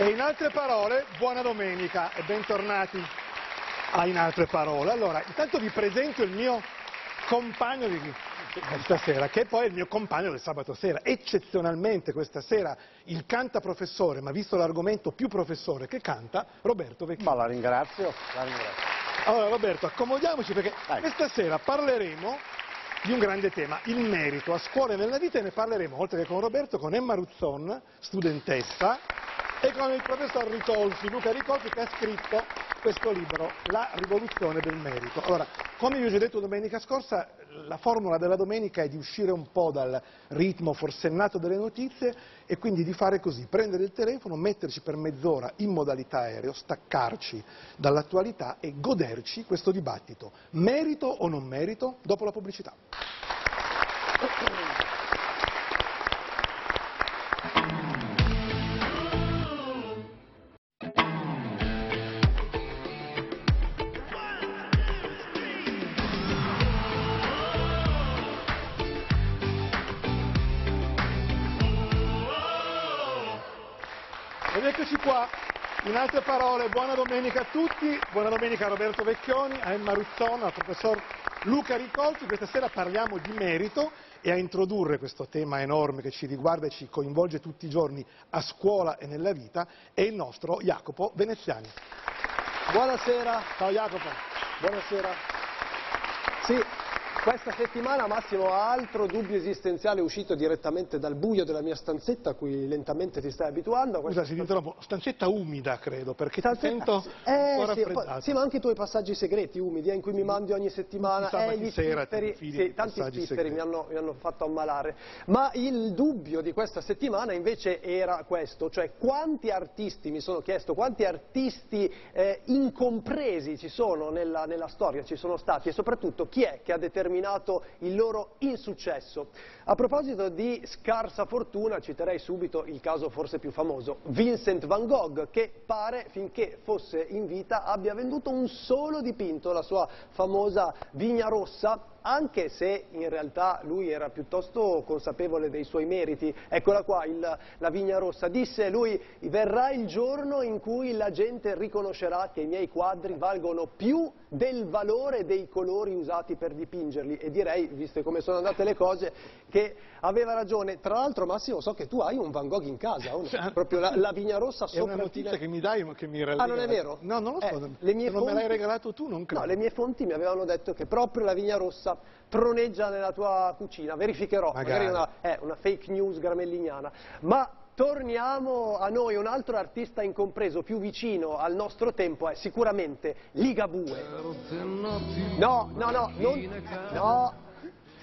E in altre parole, buona domenica e bentornati a In altre parole. Allora, intanto vi presento il mio compagno di questa sera, che poi è il mio compagno del sabato sera. Eccezionalmente questa sera il canta professore, ma visto l'argomento più professore che canta, Roberto Vecchino. Ma la ringrazio, la ringrazio. Allora Roberto, accomodiamoci perché Dai. questa sera parleremo di un grande tema, il merito a scuola e nella vita e ne parleremo, oltre che con Roberto, con Emma Ruzzon, studentessa, e con il professor Ricolfi, Luca Ricolfi, che ha scritto questo libro, La rivoluzione del merito. Allora, come vi ho già detto domenica scorsa, la formula della domenica è di uscire un po' dal ritmo forsennato delle notizie e quindi di fare così, prendere il telefono, metterci per mezz'ora in modalità aereo, staccarci dall'attualità e goderci questo dibattito. Merito o non merito? Dopo la pubblicità. Altre parole, buona domenica a tutti, buona domenica a Roberto Vecchioni, a Emma Ruzzona, al professor Luca Ricolfi. Questa sera parliamo di merito e a introdurre questo tema enorme che ci riguarda e ci coinvolge tutti i giorni a scuola e nella vita è il nostro Jacopo Veneziani. Buonasera, Ciao Jacopo. buonasera. Sì, questa settimana Massimo ha altro dubbio esistenziale uscito direttamente dal buio della mia stanzetta a cui lentamente ti stai abituando. Scusa, si interrompo, stanzetta umida credo, perché ti Stanzetta- sento eh, un po' sì, poi- sì, ma anche i tuoi passaggi segreti umidi eh, in cui mi mandi ogni settimana. Sabati gli sera ti spifferi- sì, tanti spifferi mi hanno, mi hanno fatto ammalare. Ma il dubbio di questa settimana invece era questo, cioè quanti artisti, mi sono chiesto, quanti artisti eh, incompresi ci sono nella, nella storia, ci sono stati e soprattutto chi è che ha determinato il loro insuccesso. A proposito di scarsa fortuna, citerei subito il caso forse più famoso, Vincent van Gogh, che pare finché fosse in vita abbia venduto un solo dipinto, la sua famosa Vigna Rossa, anche se in realtà lui era piuttosto consapevole dei suoi meriti. Eccola qua, il- la Vigna Rossa. Disse lui, verrà il giorno in cui la gente riconoscerà che i miei quadri valgono più del valore dei colori usati per dipingerli. E direi, viste come sono andate le cose, che aveva ragione. Tra l'altro Massimo, so che tu hai un Van Gogh in casa, no? Cioè, proprio la, la Vigna Rossa È una sopra notizia che mi dai ma che mi rallegra. Ah, non è vero? No, non lo so. Eh, non me l'hai fonti- regalato tu, non credo. No, le mie fonti mi avevano detto che proprio la vigna rossa troneggia nella tua cucina. Verificherò, Magari. magari, una, è una fake news gramelliniana. Ma torniamo a noi, un altro artista incompreso più vicino al nostro tempo è sicuramente Ligabue. No, no, no, non, no.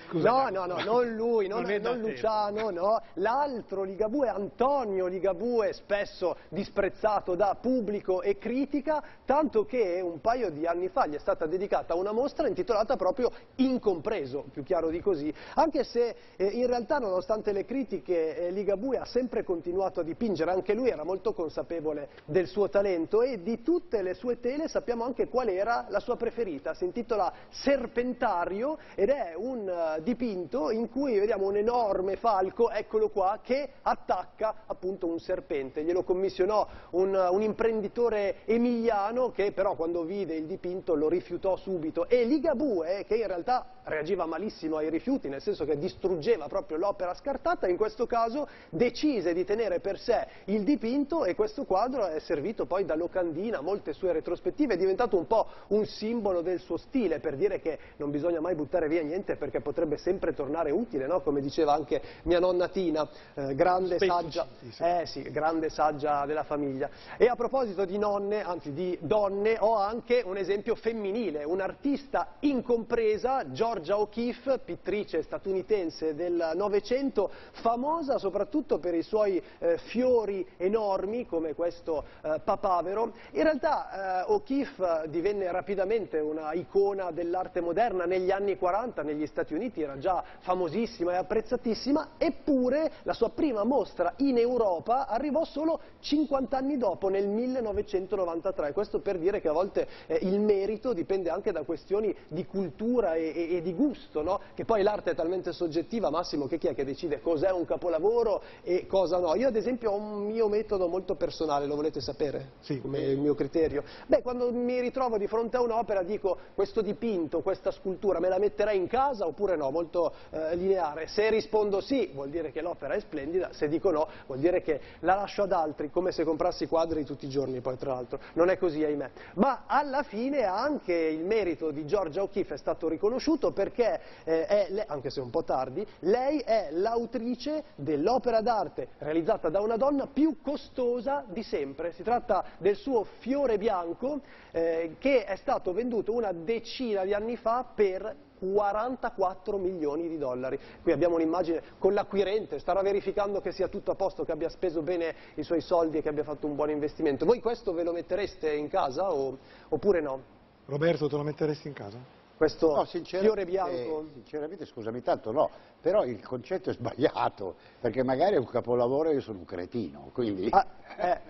Scusa, no, no, no, non lui, non, Non non. Luciano, no. L'altro Ligabue, Antonio Ligabue, spesso disprezzato da pubblico e critica, tanto che un paio di anni fa gli è stata dedicata una mostra intitolata proprio Incompreso, più chiaro di così, anche se eh, in realtà nonostante le critiche eh, Ligabue ha sempre continuato a dipingere, anche lui era molto consapevole del suo talento e di tutte le sue tele sappiamo anche qual era la sua preferita, si intitola Serpentario ed è un dipinto in cui vediamo un enorme falco, eccolo qua, che attacca appunto un serpente. Glielo commissionò un, un imprenditore emiliano che però quando vide il dipinto lo rifiutò subito e Ligabue, che in realtà reagiva malissimo ai rifiuti, nel senso che distruggeva proprio l'opera scartata, in questo caso decise di tenere per sé il dipinto e questo quadro è servito poi da locandina, molte sue retrospettive, è diventato un po' un simbolo del suo stile, per dire che non bisogna mai buttare via niente perché potrebbe sempre tornare utile, no? come diceva anche mia nonna Tina, eh, grande saggia, eh sì, grande saggia della famiglia. E a proposito di nonne, anzi di donne, ho anche un esempio femminile, un'artista incompresa, Georgia O'Keeffe, pittrice statunitense del Novecento, famosa soprattutto per i suoi eh, fiori enormi come questo eh, papavero. In realtà eh, O'Keeffe divenne rapidamente una icona dell'arte moderna negli anni 40 negli Stati Uniti, Uniti, era già famosissima e apprezzatissima, eppure la sua prima mostra in Europa arrivò solo 50 anni dopo, nel 1993. Questo per dire che a volte eh, il merito dipende anche da questioni di cultura e, e, e di gusto, no? che poi l'arte è talmente soggettiva, Massimo, che chi è che decide cos'è un capolavoro e cosa no? Io ad esempio ho un mio metodo molto personale, lo volete sapere? Sì. Come il mio criterio? Beh, quando mi ritrovo di fronte a un'opera dico questo dipinto, questa scultura, me la metterei in casa oppure no? Molto eh, lineare. Se rispondo sì, vuol dire che l'opera è splendida, se dico no, vuol dire che la lascio ad altri, come se comprassi quadri tutti i giorni poi tra l'altro. Non è così, ahimè. Ma alla fine anche il merito di Georgia O'Keeffe è stato riconosciuto perché, eh, è, anche se un po' tardi, lei è l'autrice dell'opera d'arte realizzata da una donna più costosa di sempre. Si tratta del suo fiore bianco eh, che è stato venduto una decina di anni fa per 44 milioni di dollari. Qui abbiamo un'immagine con l'acquirente, starà verificando che sia tutto a posto, che abbia speso bene i suoi soldi e che abbia fatto un buon investimento. Voi questo ve lo mettereste in casa o, oppure no? Roberto, te lo metteresti in casa? Questo No, fiore bianco? sinceramente, scusami tanto, no, però il concetto è sbagliato, perché magari è un capolavoro e io sono un cretino, quindi... Ah, eh,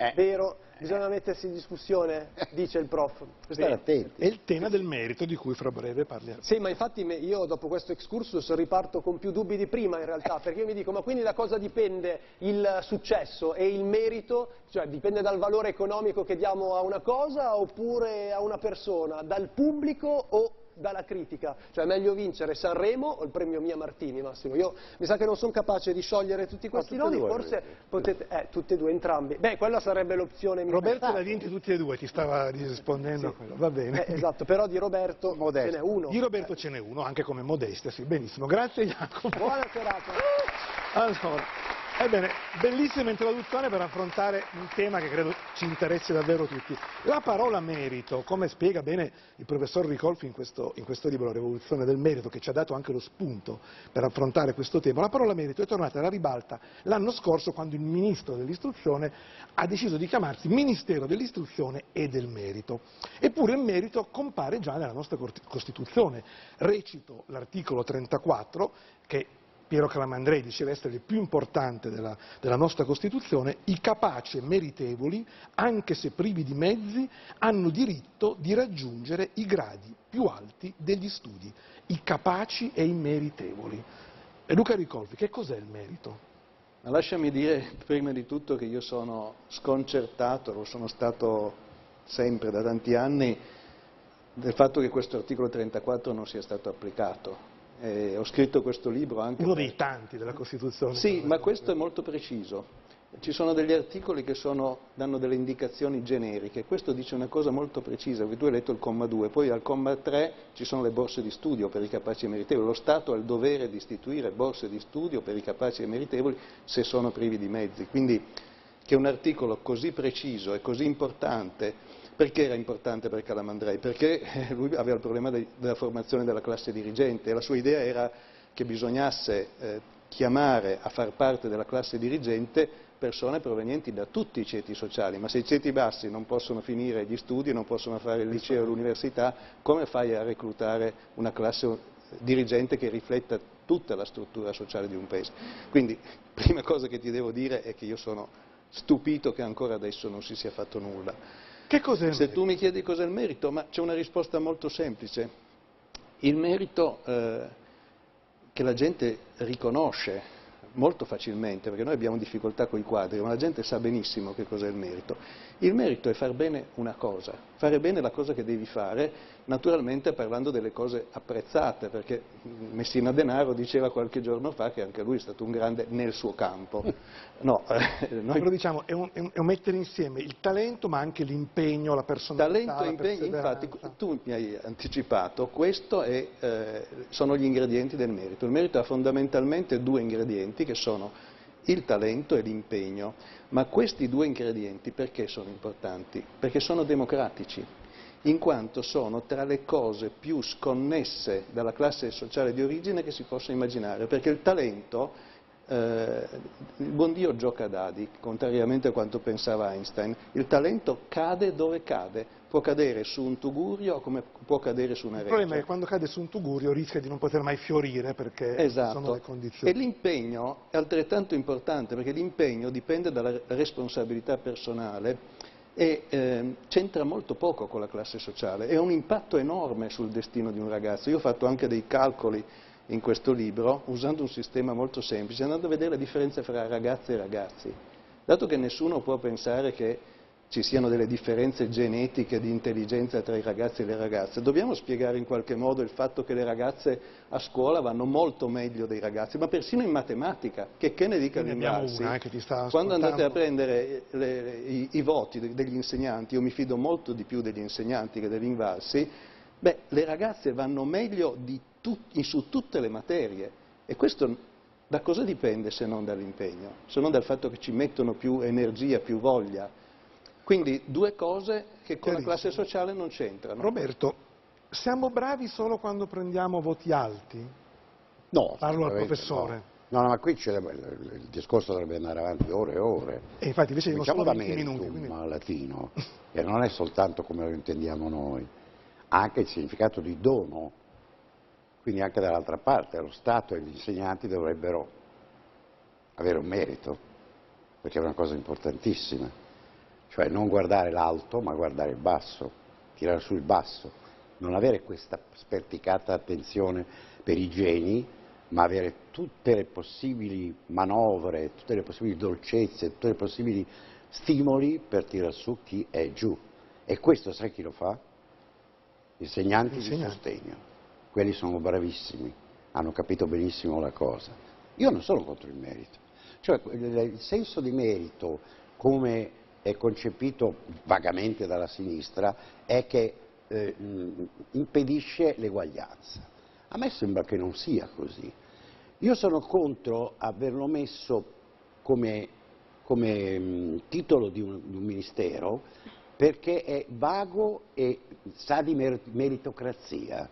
Eh. vero, bisogna mettersi in discussione, dice il prof. Stare attenti. È il tema del merito di cui fra breve parleremo. Sì, ma infatti io dopo questo excursus riparto con più dubbi di prima in realtà, perché io mi dico, ma quindi da cosa dipende il successo e il merito? Cioè dipende dal valore economico che diamo a una cosa oppure a una persona? Dal pubblico o dalla critica? Cioè è meglio vincere Sanremo o il premio Mia Martini, Massimo? Io mi sa che non sono capace di sciogliere tutti questi nodi, due, forse vedi. potete... Eh, tutte e due, entrambi. Beh, quella sarebbe l'opzione migliore. Roberto l'ha vinti tutti e due, ti stava rispondendo a quello, va bene. Eh, esatto, però di Roberto Modesto. ce n'è uno. Di Roberto ce n'è uno, anche come modestia, sì, benissimo. Grazie Jacopo. Buona serata. Allora, ebbene, bellissima introduzione per affrontare un tema che credo ci interessi davvero tutti. La parola merito, come spiega bene il professor Ricolfi in questo, in questo libro, La rivoluzione del merito, che ci ha dato anche lo spunto per affrontare questo tema, la parola merito è tornata alla ribalta l'anno scorso quando il ministro dell'istruzione ha deciso di chiamarsi Ministero dell'istruzione e del merito. Eppure il merito compare già nella nostra Costituzione. Recito l'articolo 34 che Piero Calamandrei diceva essere il più importante della, della nostra Costituzione, i capaci e meritevoli, anche se privi di mezzi, hanno diritto di raggiungere i gradi più alti degli studi, i capaci e i meritevoli. E Luca Ricolfi, che cos'è il merito? Ma lasciami dire prima di tutto che io sono sconcertato, lo sono stato sempre da tanti anni, del fatto che questo articolo 34 non sia stato applicato. E ho scritto questo libro anche Uno per- dei tanti della Costituzione. Sì, ma questo è molto preciso. Ci sono degli articoli che sono- danno delle indicazioni generiche, questo dice una cosa molto precisa, tu hai letto il comma 2, poi al comma 3 ci sono le borse di studio per i capaci e meritevoli, lo Stato ha il dovere di istituire borse di studio per i capaci e meritevoli se sono privi di mezzi, quindi che un articolo così preciso e così importante, perché era importante per Calamandrei? Perché eh, lui aveva il problema de- della formazione della classe dirigente e la sua idea era che bisognasse eh, chiamare a far parte della classe dirigente persone provenienti da tutti i ceti sociali, ma se i ceti bassi non possono finire gli studi, non possono fare il liceo e l'università, come fai a reclutare una classe eh, dirigente che rifletta tutta la struttura sociale di un paese? Quindi, prima cosa che ti devo dire è che io sono stupito che ancora adesso non si sia fatto nulla. Che cos'è il Se merito? tu mi chiedi cos'è il merito, ma c'è una risposta molto semplice. Il merito eh, che la gente riconosce molto facilmente, perché noi abbiamo difficoltà con i quadri, ma la gente sa benissimo che cos'è il merito. Il merito è far bene una cosa, fare bene la cosa che devi fare, naturalmente parlando delle cose apprezzate, perché Messina Denaro diceva qualche giorno fa che anche lui è stato un grande nel suo campo. No, eh, noi Però diciamo, è un, è un- è un mettere insieme il talento ma anche l'impegno, la personalità, Talento e impegno, infatti tu mi hai anticipato, questi sono gli ingredienti del merito. Il merito ha fondamentalmente due ingredienti che sono il talento e l'impegno, ma questi due ingredienti perché sono importanti? Perché sono democratici, in quanto sono tra le cose più sconnesse dalla classe sociale di origine che si possa immaginare, perché il talento eh, il buon Dio gioca a dadi, contrariamente a quanto pensava Einstein. Il talento cade dove cade, può cadere su un tugurio come può cadere su una Il reggia. problema è che quando cade su un tugurio rischia di non poter mai fiorire perché sono Esatto. le condizioni. E l'impegno è altrettanto importante perché l'impegno dipende dalla responsabilità personale e ehm, c'entra molto poco con la classe sociale ha un impatto enorme sul destino di un ragazzo. Io ho fatto anche dei calcoli in questo libro usando un sistema molto semplice, andando a vedere la differenza fra ragazze e ragazzi. Dato che nessuno può pensare che ci siano delle differenze genetiche di intelligenza tra i ragazzi e le ragazze, dobbiamo spiegare in qualche modo il fatto che le ragazze a scuola vanno molto meglio dei ragazzi, ma persino in matematica, che, che ne dica eh, sta quando andate a prendere le- i, i voti de- degli insegnanti, io mi fido molto di più degli insegnanti che degli Invalsi, beh, le ragazze vanno meglio di tut- su tutte le materie. E questo da cosa dipende se non dall'impegno, se non dal fatto che ci mettono più energia, più voglia. Quindi due cose che con la classe sociale non c'entrano. Roberto, siamo bravi solo quando prendiamo voti alti? No, Parlo al professore. No. no, no, ma qui c'è- il, il discorso dovrebbe andare avanti ore e ore. E infatti invece Diciamo solo da 20 meritum minuti. quindi- latino, che non è soltanto come lo intendiamo noi, ha anche il significato di dono. Quindi anche dall'altra parte lo Stato e gli insegnanti dovrebbero avere un merito, perché è una cosa importantissima. Cioè non guardare l'alto, ma guardare il basso, tirare su il basso, non avere questa sperticata attenzione per i geni, ma avere tutte le possibili manovre, tutte le possibili dolcezze, tutti i possibili stimoli per tirar su chi è giù. E questo sai chi lo fa? Insegnanti, Insegnanti. di sostegno. Quelli sono bravissimi, hanno capito benissimo la cosa. Io non sono contro il merito. Cioè il senso di merito, come è concepito vagamente dalla sinistra, è che eh, impedisce l'eguaglianza. A me sembra che non sia così. Io sono contro averlo messo come, come, titolo di un, di un ministero perché è vago e sa di mer- meritocrazia,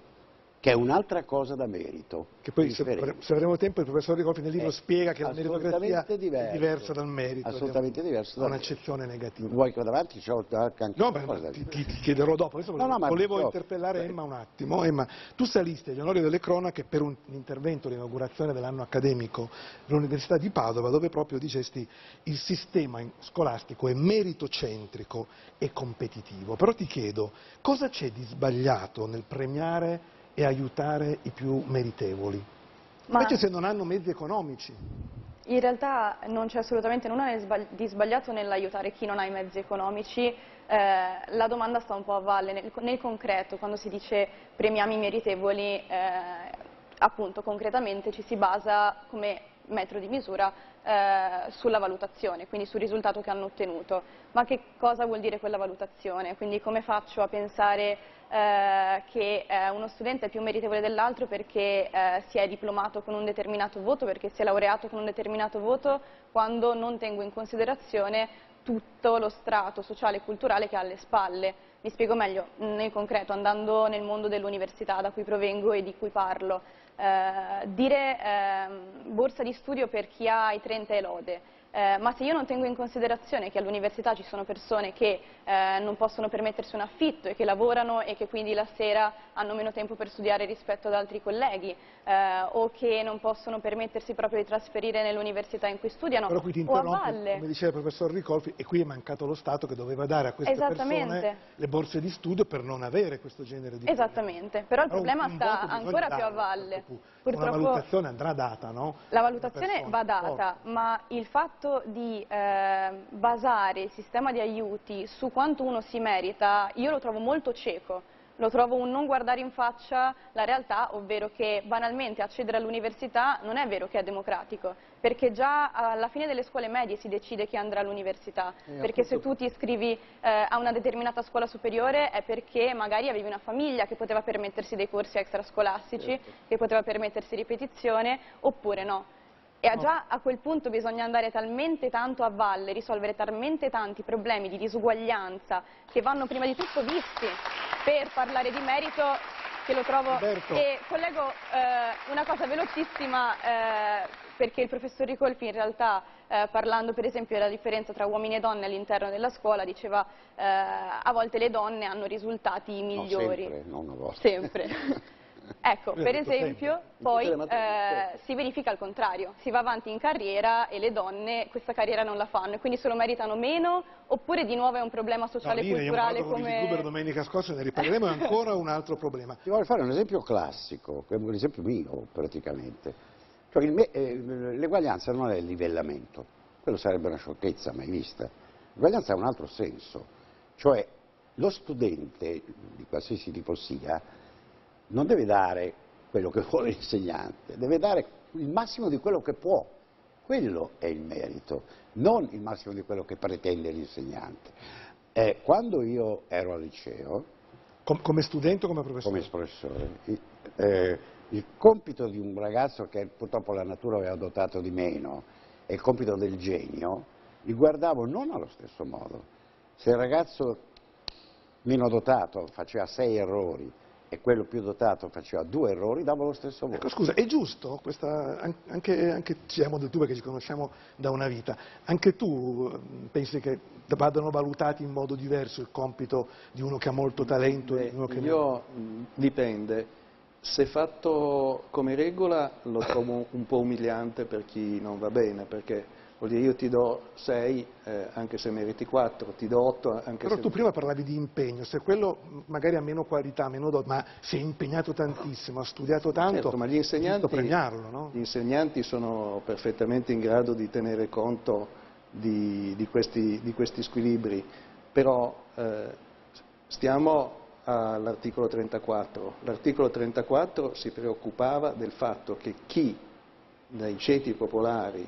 che è un'altra cosa da merito. Che poi se, se avremo tempo il professor Ricolfi nel libro È spiega che la meritocrazia assolutamente è diverso. diversa dal merito. Assolutamente diverso Ha dal un'accezione negativa. Vuoi che vado avanti? C'ho anche No, beh, ti, ti- chiederò dopo. Adesso No, volevo, no, ma volevo interpellare beh. Emma un attimo. Emma, tu salisti agli onori delle cronache per un intervento, l'inaugurazione dell'anno accademico dell'Università di Padova, dove proprio dicesti il sistema scolastico è meritocentrico e competitivo. Però ti chiedo, cosa c'è di sbagliato nel premiare e aiutare i più meritevoli? Ma Specie se non hanno mezzi economici. in realtà non c'è assolutamente nulla di sbagli- di sbagliato nell'aiutare chi non ha i mezzi economici. Eh, la domanda sta un po' a valle. Nel, nel concreto, quando si dice premiamo i meritevoli, eh, appunto concretamente ci si basa come metro di misura eh, sulla valutazione, quindi sul risultato che hanno ottenuto. Ma che cosa vuol dire quella valutazione? Quindi come faccio a pensare eh, che eh, uno studente è più meritevole dell'altro perché eh, si è diplomato con un determinato voto, perché si è laureato con un determinato voto, quando non tengo in considerazione tutto lo strato sociale e culturale che ha alle spalle. Mi spiego meglio, nel concreto, andando nel mondo dell'università da cui provengo e di cui parlo. Eh, dire ehm, borsa di studio per chi ha i 30 e lode, eh, ma se io non tengo in considerazione che all'università ci sono persone che eh, non possono permettersi un affitto e che lavorano e che quindi la sera hanno meno tempo per studiare rispetto ad altri colleghi eh, o che non possono permettersi proprio di trasferire nell'università in cui studiano Però qui ti o a valle. come diceva il professor Ricolfi, e qui è mancato lo Stato che doveva dare a queste persone le borse di studio per non avere questo genere di Esattamente, però il un- problema sta ancora più a valle. Una Purtroppo valutazione andrà data, no? la Una valutazione va data, ma il fatto di eh, basare il sistema di aiuti su quanto uno si merita, io lo trovo molto cieco. Lo trovo un non guardare in faccia la realtà, ovvero che banalmente accedere all'università non è vero che è democratico, perché già alla fine delle scuole medie si decide chi andrà all'università, Eh, perché se appunto. tu ti iscrivi eh, a una determinata scuola superiore è perché magari avevi una famiglia che poteva permettersi dei corsi extrascolastici, Certo. che poteva permettersi ripetizione, oppure no. E già a quel punto bisogna andare talmente tanto a valle, risolvere talmente tanti problemi di disuguaglianza che vanno prima di tutto visti per parlare di merito che lo trovo... Roberto. E collego eh, una cosa velocissima, eh, perché il professor Ricolfi in realtà eh, parlando per esempio della differenza tra uomini e donne all'interno della scuola diceva eh, a volte le donne hanno risultati migliori. No, sempre, non a volte. Sempre. Ecco, per esempio, poi eh, si verifica il contrario, si va avanti in carriera e le donne questa carriera non la fanno e quindi se lo meritano meno oppure di nuovo è un problema sociale e no, culturale io come... Con domenica scorsa ne riparleremo, è ancora un altro problema. Ti voglio fare un esempio classico, un esempio mio praticamente. Cioè eh, l'eguaglianza non è il livellamento, quello sarebbe una sciocchezza mai vista. L'eguaglianza ha un altro senso, cioè lo studente, di qualsiasi tipo sia, non deve dare quello che vuole l'insegnante, deve dare il massimo di quello che può. Quello è il merito, non il massimo di quello che pretende l'insegnante. Eh, quando io ero al liceo... Com come studente o come professore? Come professore. Eh, il compito di un ragazzo che purtroppo la natura aveva dotato di meno, e il compito del genio, li guardavo non allo stesso modo. Se il ragazzo meno dotato faceva sei errori e quello più dotato faceva due errori, dava lo stesso voto. Ecco, scusa, è giusto? Questa, anche, anche siamo del tu perché ci conosciamo da una vita, anche tu pensi che vadano valutati in modo diverso il compito di uno che ha molto talento Beh, e di uno che io? Mm, dipende. Se fatto come regola lo trovo un po' umiliante per chi non va bene, perché Vuol dire io ti do 6 eh, anche se meriti 4, ti do 8 anche Però se... tu prima parlavi di impegno, se quello magari ha meno qualità, meno do, ma si è impegnato tantissimo, ha studiato tanto, certo, ma gli insegnanti, premiarlo, no? Gli insegnanti sono perfettamente in grado di tenere conto di, di, questi, di questi, squilibri, però eh, stiamo all'articolo 34. L'articolo 34 si preoccupava del fatto che chi dai ceti popolari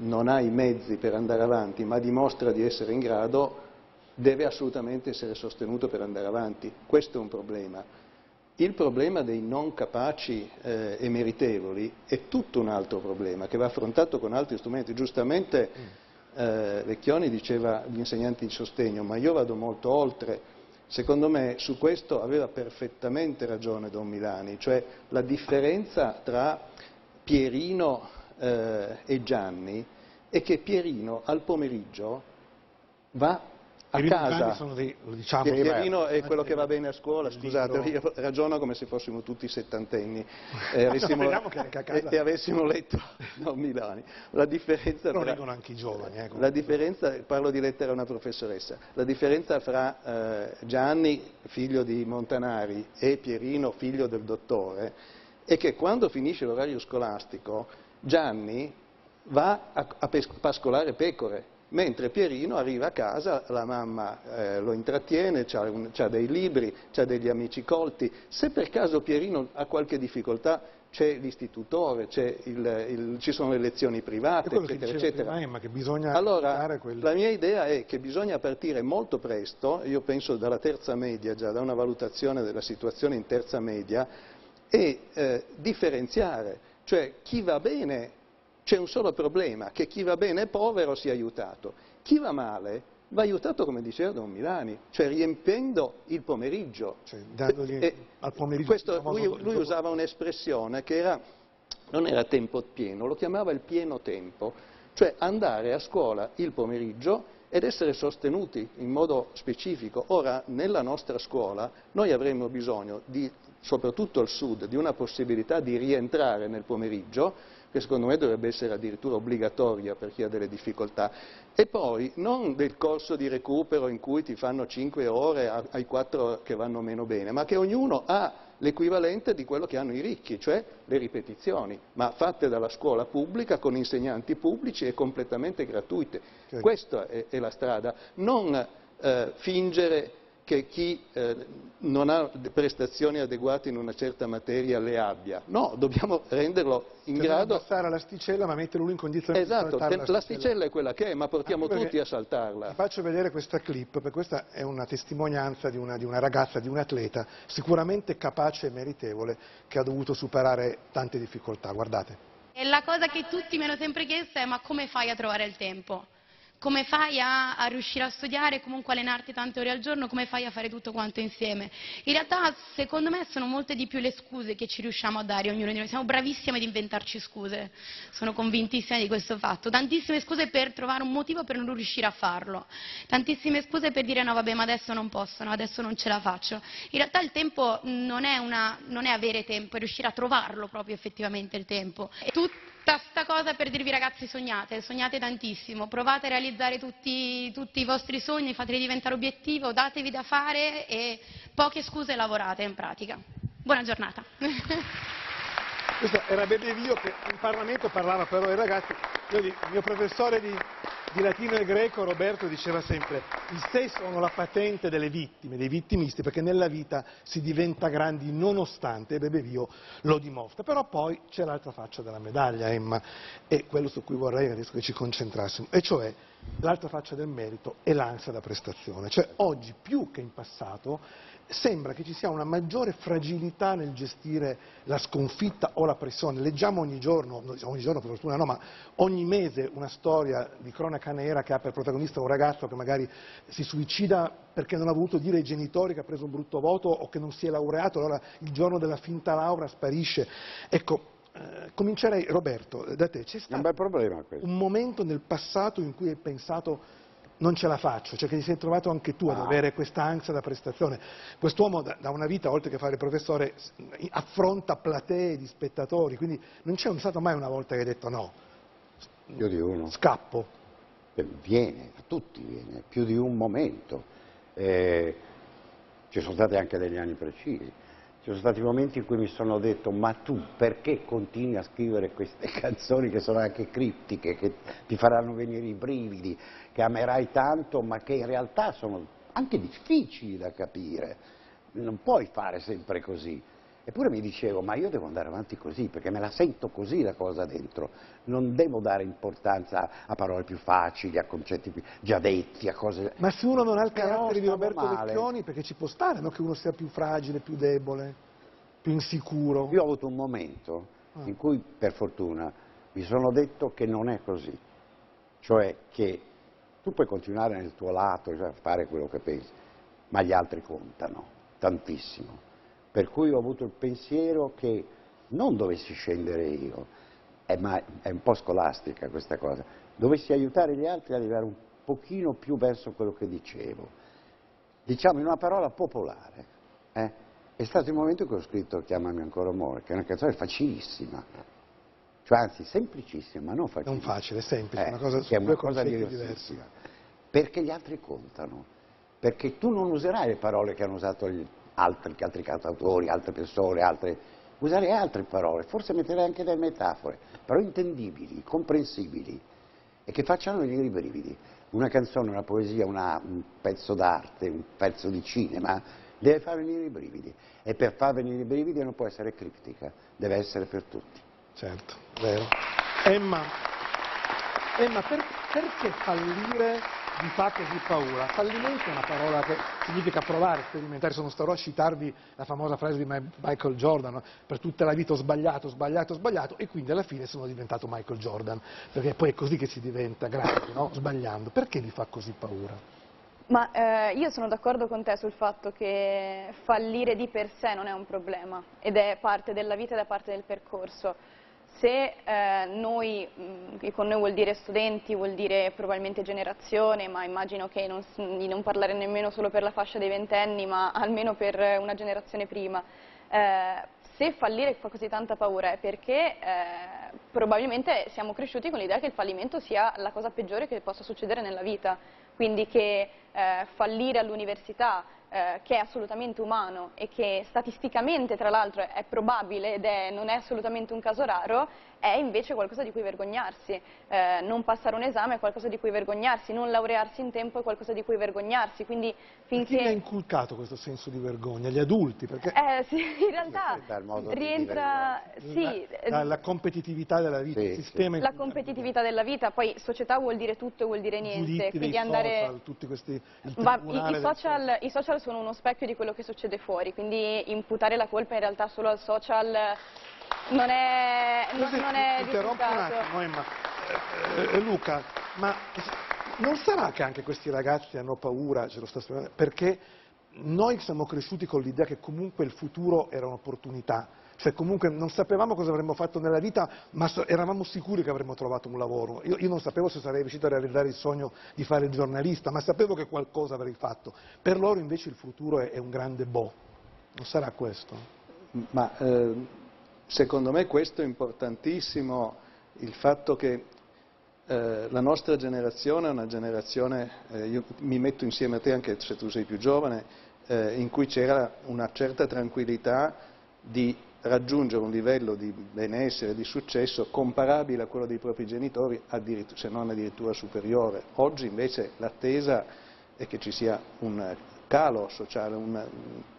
non ha i mezzi per andare avanti, ma dimostra di essere in grado, deve assolutamente essere sostenuto per andare avanti. Questo è un problema. Il problema dei non capaci eh, e meritevoli è tutto un altro problema che va affrontato con altri strumenti. Giustamente eh, Vecchioni diceva gli insegnanti di sostegno, ma io vado molto oltre. Secondo me su questo aveva perfettamente ragione Don Milani, cioè la differenza tra Pierino eh, e Gianni è che Pierino al pomeriggio va a Pierino casa. Sono dei, lo diciamo, Pierino è quello che va bene a scuola, scusate, io ragiono come se fossimo tutti settantenni e avessimo, no, e, e avessimo letto no, Milani. La differenza tra, leggono anche i giovani. Eh, la differenza, parlo di lettera a una professoressa, la differenza fra eh, Gianni, figlio di Montanari, e Pierino, figlio del dottore, è che quando finisce l'orario scolastico Gianni va a, a pascolare pecore, mentre Pierino arriva a casa, la mamma eh, lo intrattiene, ha dei libri, ha degli amici colti. Se per caso Pierino ha qualche difficoltà, c'è l'istitutore, ci sono le lezioni private, eccetera, eccetera. Prima, che bisogna allora, quel... la mia idea è che bisogna partire molto presto, io penso dalla terza media, già da una valutazione della situazione in terza media, e eh, differenziare cioè chi va bene, c'è un solo problema, che chi va bene è povero sia aiutato. Chi va male va aiutato come diceva Don Milani, cioè riempendo il pomeriggio. Cioè, dandogli e, al pomeriggio questo, lui, lui usava un'espressione che era, non era tempo pieno, lo chiamava il pieno tempo, cioè andare a scuola il pomeriggio ed essere sostenuti in modo specifico. Ora, nella nostra scuola, noi avremmo bisogno di soprattutto al sud, di una possibilità di rientrare nel pomeriggio, che secondo me dovrebbe essere addirittura obbligatoria per chi ha delle difficoltà, e poi non del corso di recupero in cui ti fanno 5 ore ai 4 che vanno meno bene, ma che ognuno ha l'equivalente di quello che hanno i ricchi, cioè le ripetizioni, ma fatte dalla scuola pubblica con insegnanti pubblici e completamente gratuite. Certo. Questa è, è, la strada, non eh, fingere che chi eh, non ha prestazioni adeguate in una certa materia le abbia. No, dobbiamo renderlo in cioè grado... Non abbassare l'asticella ma metterlo lui in condizione esatto, di saltare l'asticella. l'asticella è quella che è, ma portiamo tutti a saltarla. Ti faccio vedere questa clip, perché questa è una testimonianza di una, di una ragazza, di un atleta, sicuramente capace e meritevole, che ha dovuto superare tante difficoltà. Guardate. E la cosa che tutti mi hanno sempre chiesto è ma come fai a trovare il tempo? Come fai a, a, riuscire a studiare, comunque allenarti tante ore al giorno, come fai a fare tutto quanto insieme. In realtà secondo me sono molte di più le scuse che ci riusciamo a dare ognuno di noi, siamo bravissime ad inventarci scuse, sono convintissima di questo fatto, tantissime scuse per trovare un motivo per non riuscire a farlo, tantissime scuse per dire no vabbè ma adesso non posso, no, adesso non ce la faccio. In realtà il tempo non è, una, non è avere tempo, è riuscire a trovarlo proprio effettivamente il tempo. Sta cosa per dirvi ragazzi sognate, sognate tantissimo, provate a realizzare tutti, tutti i vostri sogni, fateli diventare obiettivo, datevi da fare e poche scuse lavorate in pratica. Buona giornata. Questo era Bedevio che in Parlamento parlava però ai ragazzi, il mio professore di di latino e greco Roberto diceva sempre i sé sono la patente delle vittime, dei vittimisti, perché nella vita si diventa grandi nonostante, e Bebevio lo dimostra. Però poi c'è l'altra faccia della medaglia, Emma, e quello su cui vorrei adesso che ci concentrassimo, e cioè l'altra faccia del merito è l'ansia da prestazione. Cioè oggi più che in passato sembra che ci sia una maggiore fragilità nel gestire la sconfitta o la pressione. Leggiamo ogni giorno, ogni giorno per fortuna no, ma ogni mese una storia di cronaca nera che ha per protagonista un ragazzo che magari si suicida perché non ha voluto dire ai genitori che ha preso un brutto voto o che non si è laureato, allora il giorno della finta laurea sparisce. Ecco, eh, comincerei, Roberto, da te. C'è stato un, un momento nel passato in cui hai pensato non ce la faccio, cioè che ti sei trovato anche tu ad avere questa ansia da prestazione. Quest'uomo da, da, una vita, oltre che fare il professore, affronta platee di spettatori, quindi non c'è stato mai una volta che hai detto no, più di uno. scappo. Viene, a tutti viene, più di un momento. Eh, ci sono stati anche degli anni precisi. Ci sono stati momenti in cui mi sono detto ma tu perché continui a scrivere queste canzoni che sono anche criptiche, che ti faranno venire i brividi, che amerai tanto ma che in realtà sono anche difficili da capire, non puoi fare sempre così. Eppure mi dicevo, ma io devo andare avanti così, perché me la sento così la cosa dentro, non devo dare importanza a parole più facili, a concetti più già detti, a cose... Ma se uno non ha il carattere di Roberto male. Vecchioni, perché ci può stare, no? che uno sia più fragile, più debole, più insicuro? Io ho avuto un momento ah. in cui, per fortuna, mi sono detto che non è così, cioè che tu puoi continuare nel tuo lato, cioè fare quello che pensi, ma gli altri contano tantissimo per cui ho avuto il pensiero che non dovessi scendere io, è, ma, è un po' scolastica questa cosa, dovessi aiutare gli altri ad arrivare un pochino più verso quello che dicevo. Diciamo in una parola popolare. Eh? È stato il momento in cui ho scritto Chiamami ancora amore, che è una canzone facilissima, cioè anzi semplicissima, ma non facilissima. Non facile, semplice, eh, una cosa, che è una cosa diversa. Perché gli altri contano, perché tu non userai le parole che hanno usato gli, altri, altri cantautori, altre persone, altre, usare altre parole, forse metterei anche delle metafore, però intendibili, comprensibili e che facciano venire i brividi. Una canzone, una poesia, una, un pezzo d'arte, un pezzo di cinema deve far venire i brividi e per far venire i brividi non può essere criptica, deve essere per tutti. Certo, vero. Emma, Emma per, perché fallire vi fa così paura. Fallimento è una parola che significa provare, sperimentare, sono starò a citarvi la famosa frase di Michael Jordan, per tutta la vita ho sbagliato, sbagliato, sbagliato e quindi alla fine sono diventato Michael Jordan, perché poi è così che si diventa grandi, no? sbagliando. Perché vi fa così paura? Ma eh, io sono d'accordo con te sul fatto che fallire di per sé non è un problema ed è parte della vita ed è parte del percorso se eh, noi, mh, con noi vuol dire studenti, vuol dire probabilmente generazione, ma immagino che non, di non parlare nemmeno solo per la fascia dei ventenni, ma almeno per una generazione prima, eh, se fallire fa così tanta paura è perché eh, probabilmente siamo cresciuti con l'idea che il fallimento sia la cosa peggiore che possa succedere nella vita, quindi che eh, fallire all'università, eh, che è assolutamente umano e che statisticamente tra l'altro è probabile ed è, non è assolutamente un caso raro, è invece qualcosa di cui vergognarsi. Eh, non passare un esame è qualcosa di cui vergognarsi, non laurearsi in tempo è qualcosa di cui vergognarsi. Quindi finché... Chi ha inculcato questo senso di vergogna? Gli adulti? Perché... Eh, sì, in realtà rientra... Sì, la, la, competitività della vita, sì, il sistema... Sì. La competitività della vita, poi società vuol dire tutto e vuol dire niente. Quindi andare... social, tutti questi... Ma i, i, social, I social sono uno specchio di quello che succede fuori, quindi imputare la colpa in realtà solo al social non è, non, non è interrompo un attimo, Emma. Eh, eh, Luca, ma non sarà che anche questi ragazzi hanno paura, ce lo sto spiegando, perché noi siamo cresciuti con l'idea che comunque il futuro era un'opportunità, cioè comunque non sapevamo cosa avremmo fatto nella vita, ma eravamo sicuri che avremmo trovato un lavoro. Io, io non sapevo se sarei riuscito a realizzare il sogno di fare il giornalista, ma sapevo che qualcosa avrei fatto. Per loro invece il futuro è, è un grande boh. Non sarà questo? Ma eh, secondo me questo è importantissimo, il fatto che eh, la nostra generazione è una generazione, eh, io mi metto insieme a te anche se tu sei più giovane, eh, in cui c'era una certa tranquillità di raggiungere un livello di benessere, di successo comparabile a quello dei propri genitori, se non addirittura superiore. Oggi invece l'attesa è che ci sia un calo sociale, un,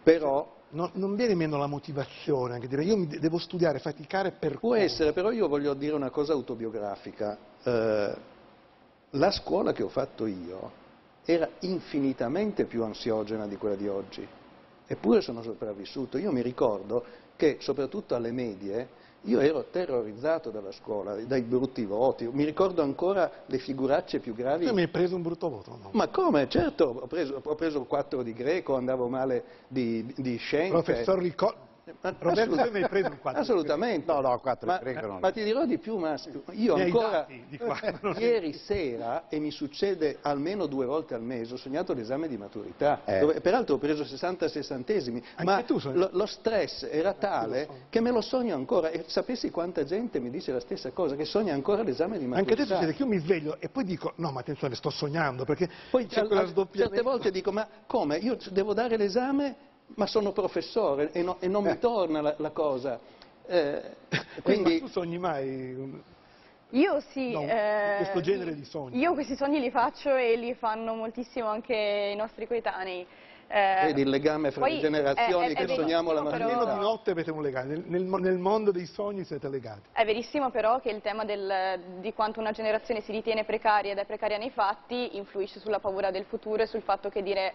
però No, non viene meno la motivazione, anche dire io mi devo studiare, faticare per... Può essere, però io voglio dire una cosa autobiografica. Eh, la scuola che ho fatto io era infinitamente più ansiogena di quella di oggi, eppure sono sopravvissuto. Io mi ricordo che soprattutto alle medie io ero terrorizzato dalla scuola, dai brutti voti, mi ricordo ancora le figuracce più gravi. Tu mi hai preso un brutto voto? No? Ma come? Certo, ho preso, ho preso 4 di greco, andavo male di, di scienze. Professor Ricordo. Roberto, tu mi hai preso un 4 Assolutamente. No, no, 4 ma, ma ti dirò di più, Massimo. Io Mi ancora dati di qua. ieri sera, e mi succede almeno due volte al mese, ho sognato l'esame di maturità, Eh. dove peraltro ho preso 60 sessantesimi, Anche ma tu lo, lo stress era tale che me lo sogno ancora. E sapessi quanta gente mi dice la stessa cosa, che sogna ancora l'esame di Anche a te maturità. succede che io mi sveglio e poi dico, no ma attenzione, sto sognando, perché Poi sdoppia... certe volte dico, ma come? Io devo dare l'esame, ma sono professore e, no- e non mi torna la, la cosa. Eh, Quindi, ma tu sogni mai un- Io sì, No, eh, questo genere di sogni. Io questi sogni li faccio e li fanno moltissimo anche i nostri coetanei. Eh, vedi il legame fra le generazioni è- è- è che sogniamo la verissimo, Almeno di notte avete un legame, nel, nel mondo dei sogni siete legati. È verissimo però che il tema del- di quanto una generazione si ritiene precaria ed è precaria nei fatti influisce sulla paura del futuro e sul fatto che dire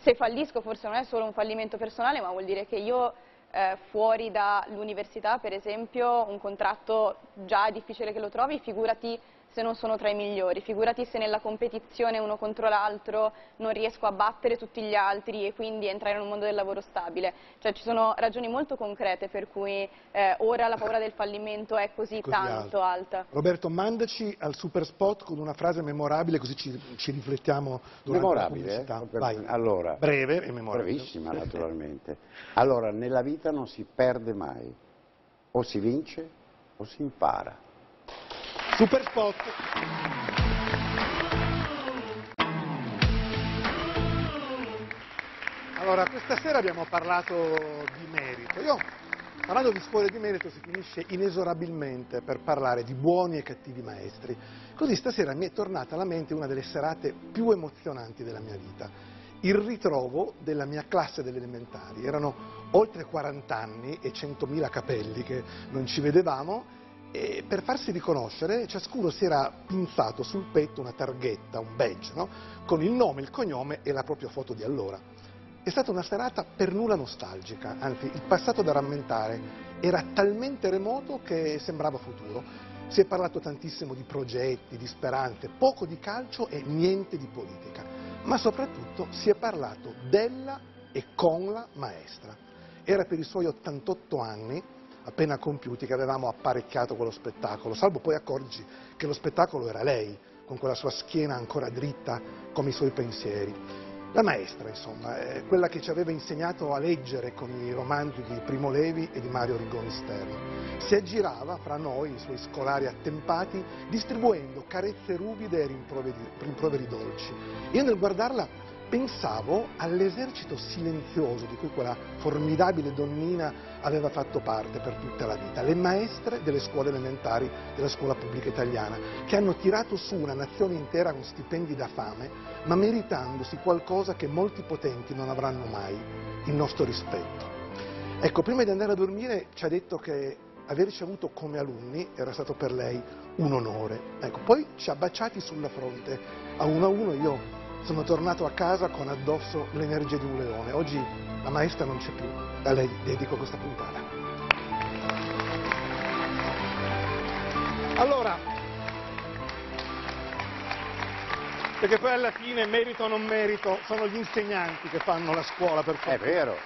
se fallisco forse non è solo un fallimento personale ma vuol dire che io eh, fuori dall'università per esempio un contratto già è difficile che lo trovi, figurati se non sono tra i migliori, figurati se nella competizione uno contro l'altro non riesco a battere tutti gli altri e quindi entrare in un mondo del lavoro stabile. Cioè ci sono ragioni molto concrete per cui eh, ora la paura del fallimento è così, Così tanto alta. Roberto, mandaci al super spot con una frase memorabile così ci, ci riflettiamo durante Memorabile, la pubblicità. eh? Vai. Allora, Breve e memorabile. Bravissima, naturalmente. Allora, nella vita non si perde mai. O si vince o si impara. Super spot. Allora, questa sera abbiamo parlato di merito. Io, parlando di scuole di merito, si finisce inesorabilmente per parlare di buoni e cattivi maestri. Così stasera mi è tornata alla mente una delle serate più emozionanti della mia vita. Il ritrovo della mia classe delle elementari. Erano oltre 40 anni e 100.000 capelli che non ci vedevamo e per farsi riconoscere ciascuno si era pinzato sul petto una targhetta, un badge, no? con il nome, il cognome e la propria foto di allora. È stata una serata per nulla nostalgica, anzi il passato da rammentare era talmente remoto che sembrava futuro. Si è parlato tantissimo di progetti, di speranze, poco di calcio e niente di politica, ma soprattutto si è parlato della e con la maestra. Era per i suoi 88 anni appena compiuti che avevamo apparecchiato quello spettacolo, salvo poi accorgerci che lo spettacolo era lei, con quella sua schiena ancora dritta come i suoi pensieri. La maestra, insomma, quella che ci aveva insegnato a leggere con i romanzi di Primo Levi e di Mario Rigoni Sterno. Si aggirava fra noi, i suoi scolari attempati, distribuendo carezze ruvide e rimproveri, rimproveri dolci. Io nel guardarla pensavo all'esercito silenzioso di cui quella formidabile donnina aveva fatto parte per tutta la vita, le maestre delle scuole elementari della scuola pubblica italiana, che hanno tirato su una nazione intera con stipendi da fame, ma meritandosi qualcosa che molti potenti non avranno mai, il nostro rispetto. Ecco, prima di andare a dormire ci ha detto che averci avuto come alunni era stato per lei un onore. Ecco, poi ci ha baciati sulla fronte, a uno a uno io sono tornato a casa con addosso l'energia di un leone. Oggi la maestra non c'è più, a lei dedico questa puntata. Allora, perché poi alla fine merito o non merito sono gli insegnanti che fanno la scuola per È fortuna. vero,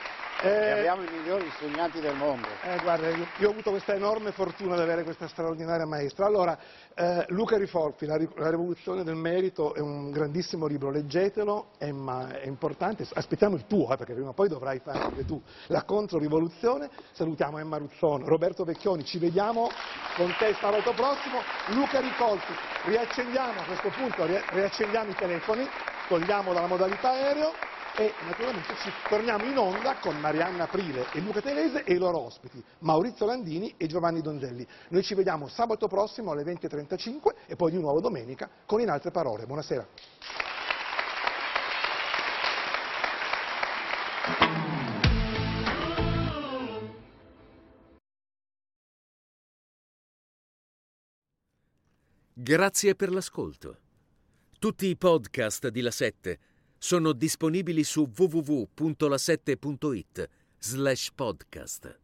Eh, abbiamo i migliori insegnanti del mondo. Eh, guarda, io, io ho avuto questa enorme fortuna di avere questa straordinaria maestra. Allora, eh, Luca Rifolfi, la, la rivoluzione del merito è un grandissimo libro, leggetelo, è, ma- è importante, aspettiamo il tuo, eh, perché prima o poi dovrai fare anche tu la controrivoluzione. Salutiamo Emma Ruzzone, Roberto Vecchioni, ci vediamo con te sabato prossimo. Luca Ricolfi, riaccendiamo a questo punto, ri- riaccendiamo i telefoni, togliamo dalla modalità aereo e naturalmente ci torniamo in onda con Marianna Aprile e Luca Telese e i loro ospiti, Maurizio Landini e Giovanni Donzelli. Noi ci vediamo sabato prossimo alle 20.35 e poi di nuovo domenica con In Altre Parole. Buonasera. Grazie per l'ascolto. Tutti i podcast di La 7 sono disponibili su www.la7.it slash podcast.